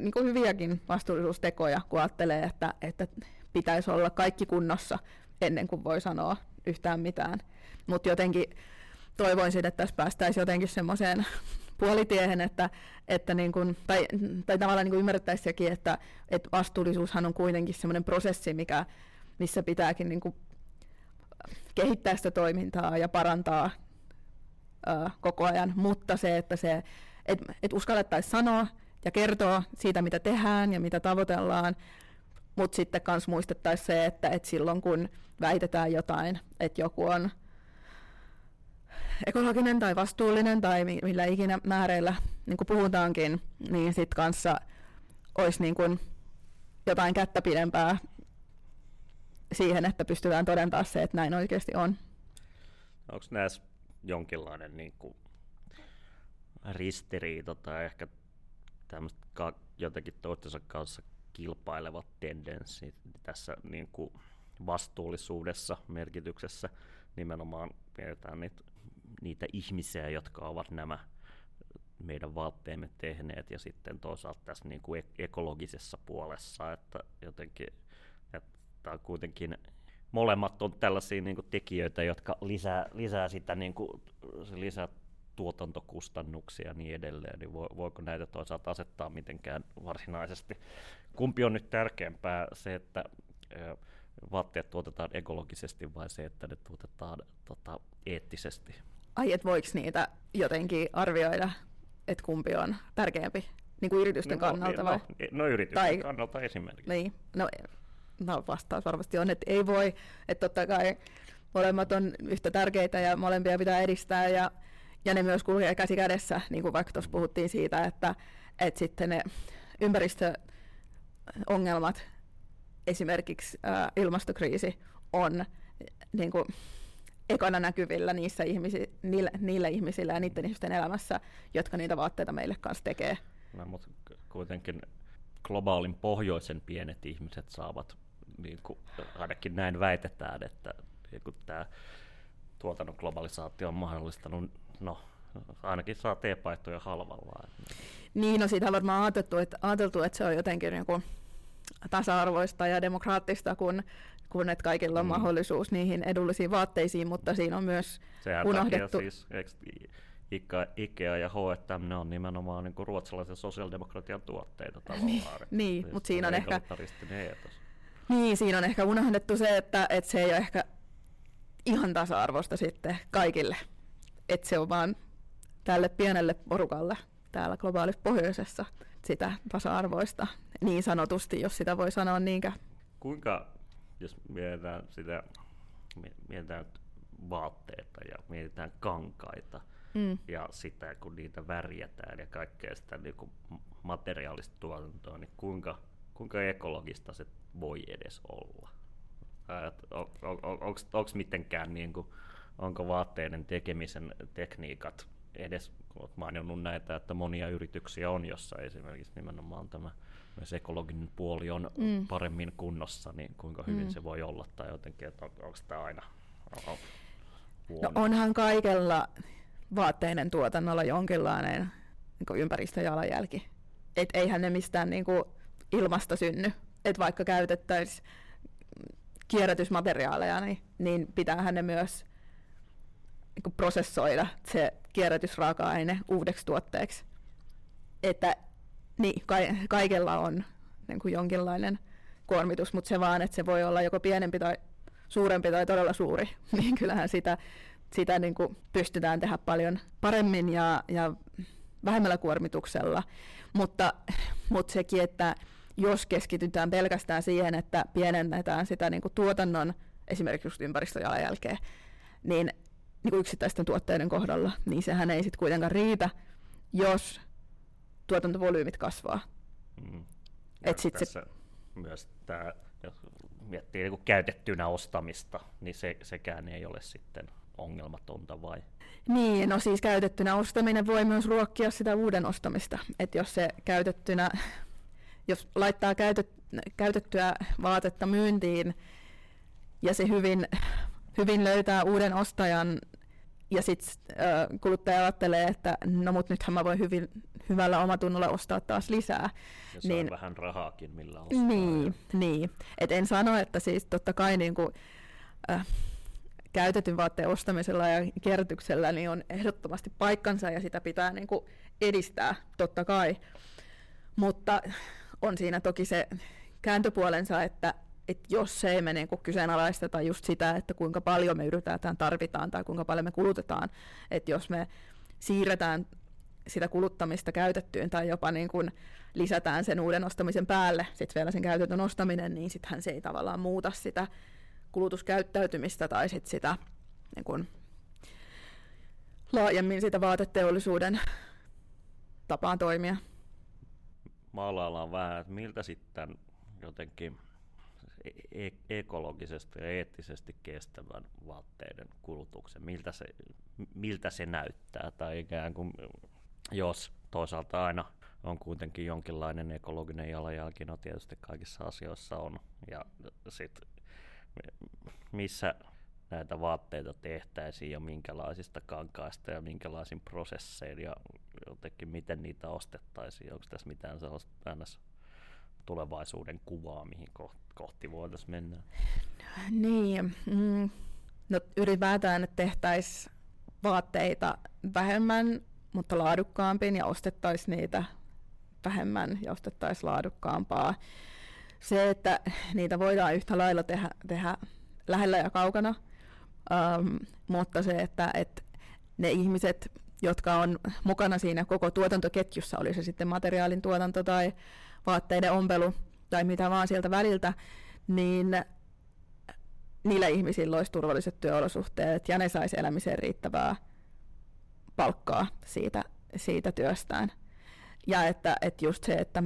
niin kuin hyviäkin vastuullisuustekoja, kun ajattelee, että, että pitäisi olla kaikki kunnossa ennen kuin voi sanoa yhtään mitään. Mutta jotenkin toivoisin, että tässä päästäisiin jotenkin semmoiseen puolitiehen, että, että niin kun, tai, tai tavallaan niin ymmärrettäisiin sekin, että, että vastuullisuushan on kuitenkin semmoinen prosessi, mikä, missä pitääkin niin kehittää sitä toimintaa ja parantaa ää, koko ajan, mutta se, että se, et, et uskallettaisiin sanoa ja kertoa siitä, mitä tehdään ja mitä tavoitellaan, mutta sitten myös muistettaisiin se, että, että silloin kun väitetään jotain, että joku on ekologinen tai vastuullinen tai millä ikinä määreillä niin puhutaankin, niin sitten kanssa olisi niin jotain kättä pidempää siihen, että pystytään todentamaan se, että näin oikeasti on. Onko näissä jonkinlainen niin kuin ristiriita tai ehkä tämmöistä jotenkin toistensa kanssa kilpailevat tendenssit tässä niin kuin vastuullisuudessa merkityksessä nimenomaan pidetään niitä, niitä ihmisiä, jotka ovat nämä meidän vaatteemme tehneet ja sitten toisaalta tässä niin kuin ekologisessa puolessa, että jotenkin on kuitenkin molemmat on tällaisia niin kuin tekijöitä, jotka lisää, lisää sitä niin kuin, lisää tuotantokustannuksia ja niin edelleen, niin voiko näitä toisaalta asettaa mitenkään varsinaisesti? Kumpi on nyt tärkeämpää, se, että vaatteet tuotetaan ekologisesti vai se, että ne tuotetaan tota, eettisesti? Ai, että voiko niitä jotenkin arvioida, että kumpi on tärkeämpi? Niin kuin yritysten no, kannalta vai? No, no yritysten tai, kannalta esimerkiksi. Niin, no, no vastaus varmasti on, että ei voi. Että totta kai molemmat on yhtä tärkeitä ja molempia pitää edistää ja, ja ne myös kulkee käsi kädessä, niin kuin vaikka tuossa puhuttiin siitä, että, että sitten ne ympäristöongelmat esimerkiksi ää, ilmastokriisi on niin kuin, ekana näkyvillä niissä ihmisi, niillä, niillä ihmisillä ja niiden ihmisten elämässä, jotka niitä vaatteita meille kanssa tekee. No, mutta kuitenkin globaalin pohjoisen pienet ihmiset saavat, niin kuin, ainakin näin väitetään, että niin kuin tämä tuotannon globalisaatio on mahdollistanut, no ainakin saa teepaitoja halvalla. Niin, no siitä on varmaan ajateltu, että, ajateltu, että se on jotenkin niin kuin tasa-arvoista ja demokraattista, kun, kun että kaikilla on mm. mahdollisuus niihin edullisiin vaatteisiin, mutta siinä on myös Sehän unohdettu... Siis, Ikea ja H&M, ne on nimenomaan niin kuin ruotsalaisen sosiaalidemokratian tuotteita tavallaan. niin, niin mutta siinä on ehkä... Niin, siinä on ehkä unohdettu se, että, että se ei ole ehkä ihan tasa-arvosta sitten kaikille. Että se on vaan tälle pienelle porukalle täällä globaalissa pohjoisessa sitä tasa-arvoista, niin sanotusti, jos sitä voi sanoa niinkä. Kuinka, jos mietitään sitä, mietitään vaatteita ja mietitään kankaita, mm. ja sitä, kun niitä värjätään ja kaikkea sitä niin materiaalista tuotantoa, niin kuinka, kuinka ekologista se voi edes olla? On, on, on, Onko mitenkään, niin kuin, onko vaatteiden tekemisen tekniikat edes, olet maininnut näitä, että monia yrityksiä on, jossa esimerkiksi nimenomaan tämä myös ekologinen puoli on mm. paremmin kunnossa, niin kuinka hyvin mm. se voi olla, tai jotenkin, että on, onko tämä aina on, No onhan kaikella vaatteiden tuotannolla jonkinlainen niin ympäristöjalanjälki. Et eihän ne mistään niin kuin, ilmasta synny. Et vaikka käytettäisiin kierrätysmateriaaleja, niin, niin pitäähän ne myös niin prosessoida se kierrätysraaka-aine uudeksi tuotteeksi. Että niin, ka- kaikella on niin kuin jonkinlainen kuormitus, mutta se vaan, että se voi olla joko pienempi tai suurempi tai todella suuri, niin kyllähän sitä, sitä niin kuin pystytään tehdä paljon paremmin ja, ja vähemmällä kuormituksella. Mutta, mutta sekin, että jos keskitytään pelkästään siihen, että pienennetään sitä niin kuin tuotannon esimerkiksi ympäristöjalanjälkeä, niin niin kuin yksittäisten tuotteiden kohdalla, niin sehän ei sitten kuitenkaan riitä, jos tuotantovolyymit kasvaa. Mm. Et sit tässä se... myös tämä, jos miettii niin käytettynä ostamista, niin se, sekään ei ole sitten ongelmatonta vai? Niin, no siis käytettynä ostaminen voi myös ruokkia sitä uuden ostamista. Että jos se käytettynä, jos laittaa käytet, käytettyä vaatetta myyntiin ja se hyvin hyvin löytää uuden ostajan ja sitten äh, kuluttaja ajattelee, että no mut nythän mä voin hyvin, hyvällä omatunnolla ostaa taas lisää. Ja saa niin, vähän rahaakin millä ostaa. Niin, niin. Et en sano, että siis totta kai niin kuin, äh, käytetyn vaatteen ostamisella ja kierrätyksellä niin on ehdottomasti paikkansa ja sitä pitää niin kuin edistää, totta kai. Mutta on siinä toki se kääntöpuolensa, että että jos se ei me niin kyseenalaisteta just sitä, että kuinka paljon me yritetään tarvitaan tai kuinka paljon me kulutetaan, että jos me siirretään sitä kuluttamista käytettyyn tai jopa niin kuin lisätään sen uuden ostamisen päälle sitten vielä sen käytetyn ostaminen, niin sittenhän se ei tavallaan muuta sitä kulutuskäyttäytymistä tai sit sitä niin kuin laajemmin sitä vaateteollisuuden tapaan toimia. Maalaillaan vähän, että miltä sitten jotenkin E-, e- ekologisesti ja eettisesti kestävän vaatteiden kulutuksen, miltä se, miltä se näyttää, tai ikään kuin jos toisaalta aina on kuitenkin jonkinlainen ekologinen jalanjälki, no tietysti kaikissa asioissa on, ja sitten missä näitä vaatteita tehtäisiin ja minkälaisista kankaista ja minkälaisin prosessein ja jotenkin miten niitä ostettaisiin, onko tässä mitään sellaista tulevaisuuden kuvaa, mihin kohti voitaisiin mennä? Niin, mm, no ylipäätään, tehtäisiin vaatteita vähemmän, mutta laadukkaampiin ja ostettaisiin niitä vähemmän ja ostettaisiin laadukkaampaa. Se, että niitä voidaan yhtä lailla tehdä, tehdä lähellä ja kaukana, um, mutta se, että, että ne ihmiset, jotka on mukana siinä koko tuotantoketjussa, oli se sitten materiaalin tuotanto tai vaatteiden ompelu tai mitä vaan sieltä väliltä, niin niillä ihmisillä olisi turvalliset työolosuhteet ja ne saisi elämiseen riittävää palkkaa siitä, siitä työstään. Ja että, että just se, että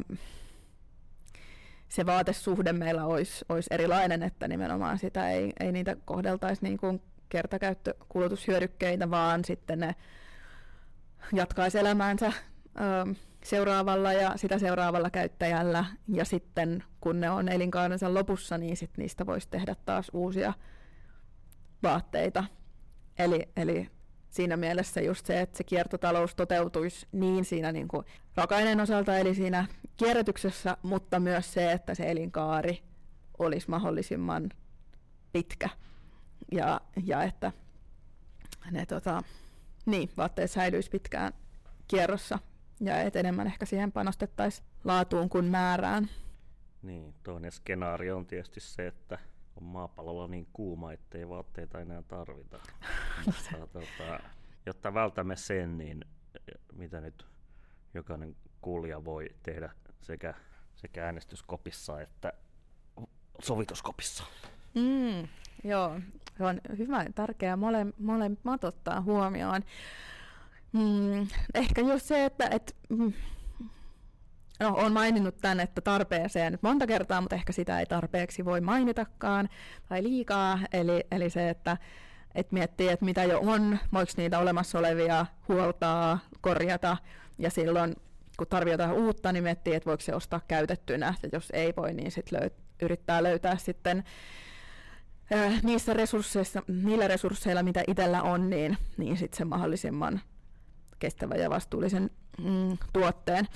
se vaatesuhde meillä olisi, olisi erilainen, että nimenomaan sitä ei, ei niitä kohdeltaisi niin kuin kertakäyttökulutushyödykkeitä, vaan sitten ne jatkaisi elämäänsä seuraavalla ja sitä seuraavalla käyttäjällä. Ja sitten kun ne on elinkaarensa lopussa, niin sit niistä voisi tehdä taas uusia vaatteita. Eli, eli siinä mielessä just se, että se kiertotalous toteutuisi niin siinä niin kuin raaka osalta, eli siinä kierrätyksessä, mutta myös se, että se elinkaari olisi mahdollisimman pitkä ja, ja että ne tota, niin, vaatteet säilyisi pitkään kierrossa ja että enemmän ehkä siihen panostettaisiin laatuun kuin määrään. Niin, toinen skenaario on tietysti se, että on maapallolla niin kuuma, ettei vaatteita enää tarvita. Mutta, tota, jotta vältämme sen, niin mitä nyt jokainen kuulija voi tehdä sekä, sekä äänestyskopissa että sovituskopissa. Mm, joo, se on hyvä, tärkeää mole, molemmat ottaa huomioon. Mm, ehkä just se, että et, mm, no, olen maininnut tämän, että tarpeeseen nyt monta kertaa, mutta ehkä sitä ei tarpeeksi voi mainitakaan tai liikaa. Eli, eli se, että et miettii, että mitä jo on, voiko niitä olemassa olevia huoltaa, korjata ja silloin kun tarvii jotain uutta, niin miettii, että voiko se ostaa käytettynä, ja jos ei voi, niin sit löy- yrittää löytää sitten niissä resursseissa, niillä resursseilla, mitä itsellä on, niin, niin sitten se mahdollisimman kestävän ja vastuullisen mm, tuotteen.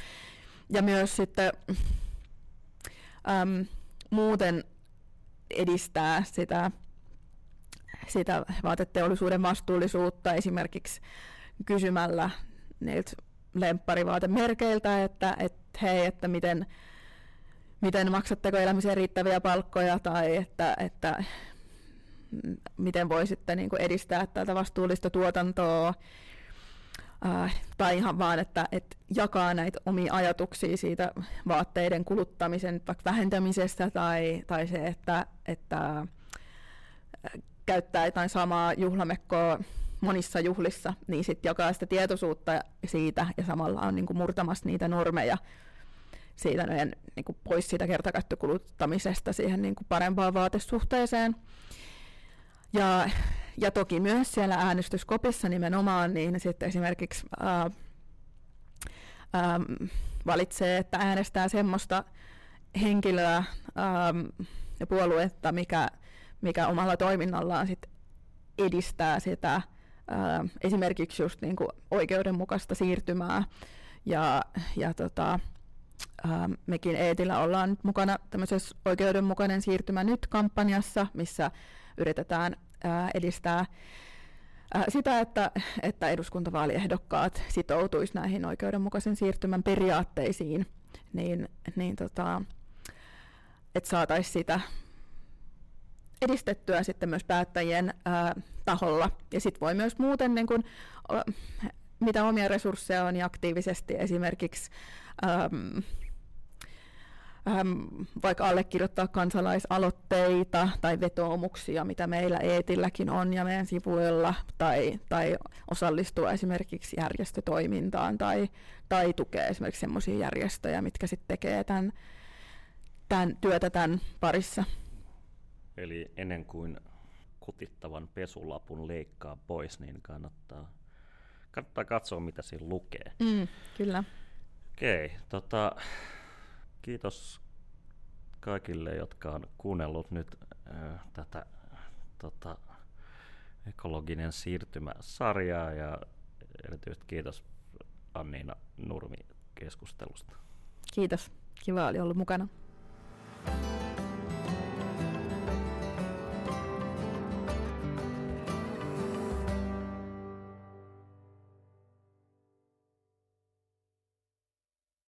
Ja myös sitten äm, muuten edistää sitä, sitä vaateteollisuuden vastuullisuutta esimerkiksi kysymällä niiltä lempparivaatemerkeiltä, että, että hei, että miten, miten maksatteko elämiseen riittäviä palkkoja tai että, että miten voisitte niin kuin edistää tätä vastuullista tuotantoa. Äh, tai ihan vaan, että, että jakaa näitä omia ajatuksia siitä vaatteiden kuluttamisen vaikka vähentämisestä tai, tai se, että, että käyttää jotain samaa juhlamekkoa monissa juhlissa, niin sitten jakaa sitä tietoisuutta siitä ja samalla on niin kuin murtamassa niitä normeja siitä meidän, niin kuin pois siitä kertakäyttökuluttamisesta siihen niin kuin parempaan vaatesuhteeseen. Ja, ja toki myös siellä äänestyskopissa nimenomaan, niin sitten esimerkiksi ää, ää, valitsee, että äänestää semmoista henkilöä ää, ja puoluetta, mikä, mikä omalla toiminnallaan sit edistää sitä ää, esimerkiksi just niin kuin oikeudenmukaista siirtymää. Ja, ja tota, ää, mekin Eetillä ollaan nyt mukana tämmöisessä oikeudenmukainen siirtymä nyt-kampanjassa, missä yritetään ää, edistää ää, sitä, että, että eduskuntavaaliehdokkaat sitoutuisi näihin oikeudenmukaisen siirtymän periaatteisiin, niin, niin tota, että saataisiin sitä edistettyä sitten myös päättäjien ää, taholla. Ja sitten voi myös muuten, niin kun, mitä omia resursseja on, niin aktiivisesti esimerkiksi äm, äm, vaikka allekirjoittaa kansalaisaloitteita tai vetoomuksia, mitä meillä Eetilläkin on ja meidän sivuilla, tai, tai osallistua esimerkiksi järjestötoimintaan tai, tai tukea esimerkiksi sellaisia järjestöjä, mitkä sitten tekee tämän, tämän työtä tämän parissa. Eli ennen kuin kutittavan pesulapun leikkaa pois, niin kannattaa, kannattaa katsoa, mitä siinä lukee. Mm, kyllä. Okei, tota, kiitos kaikille, jotka on kuunnellut nyt äh, tätä tota, ekologinen siirtymä-sarjaa ja erityisesti kiitos Anniina Nurmi keskustelusta. Kiitos. Kiva oli olla mukana. thank you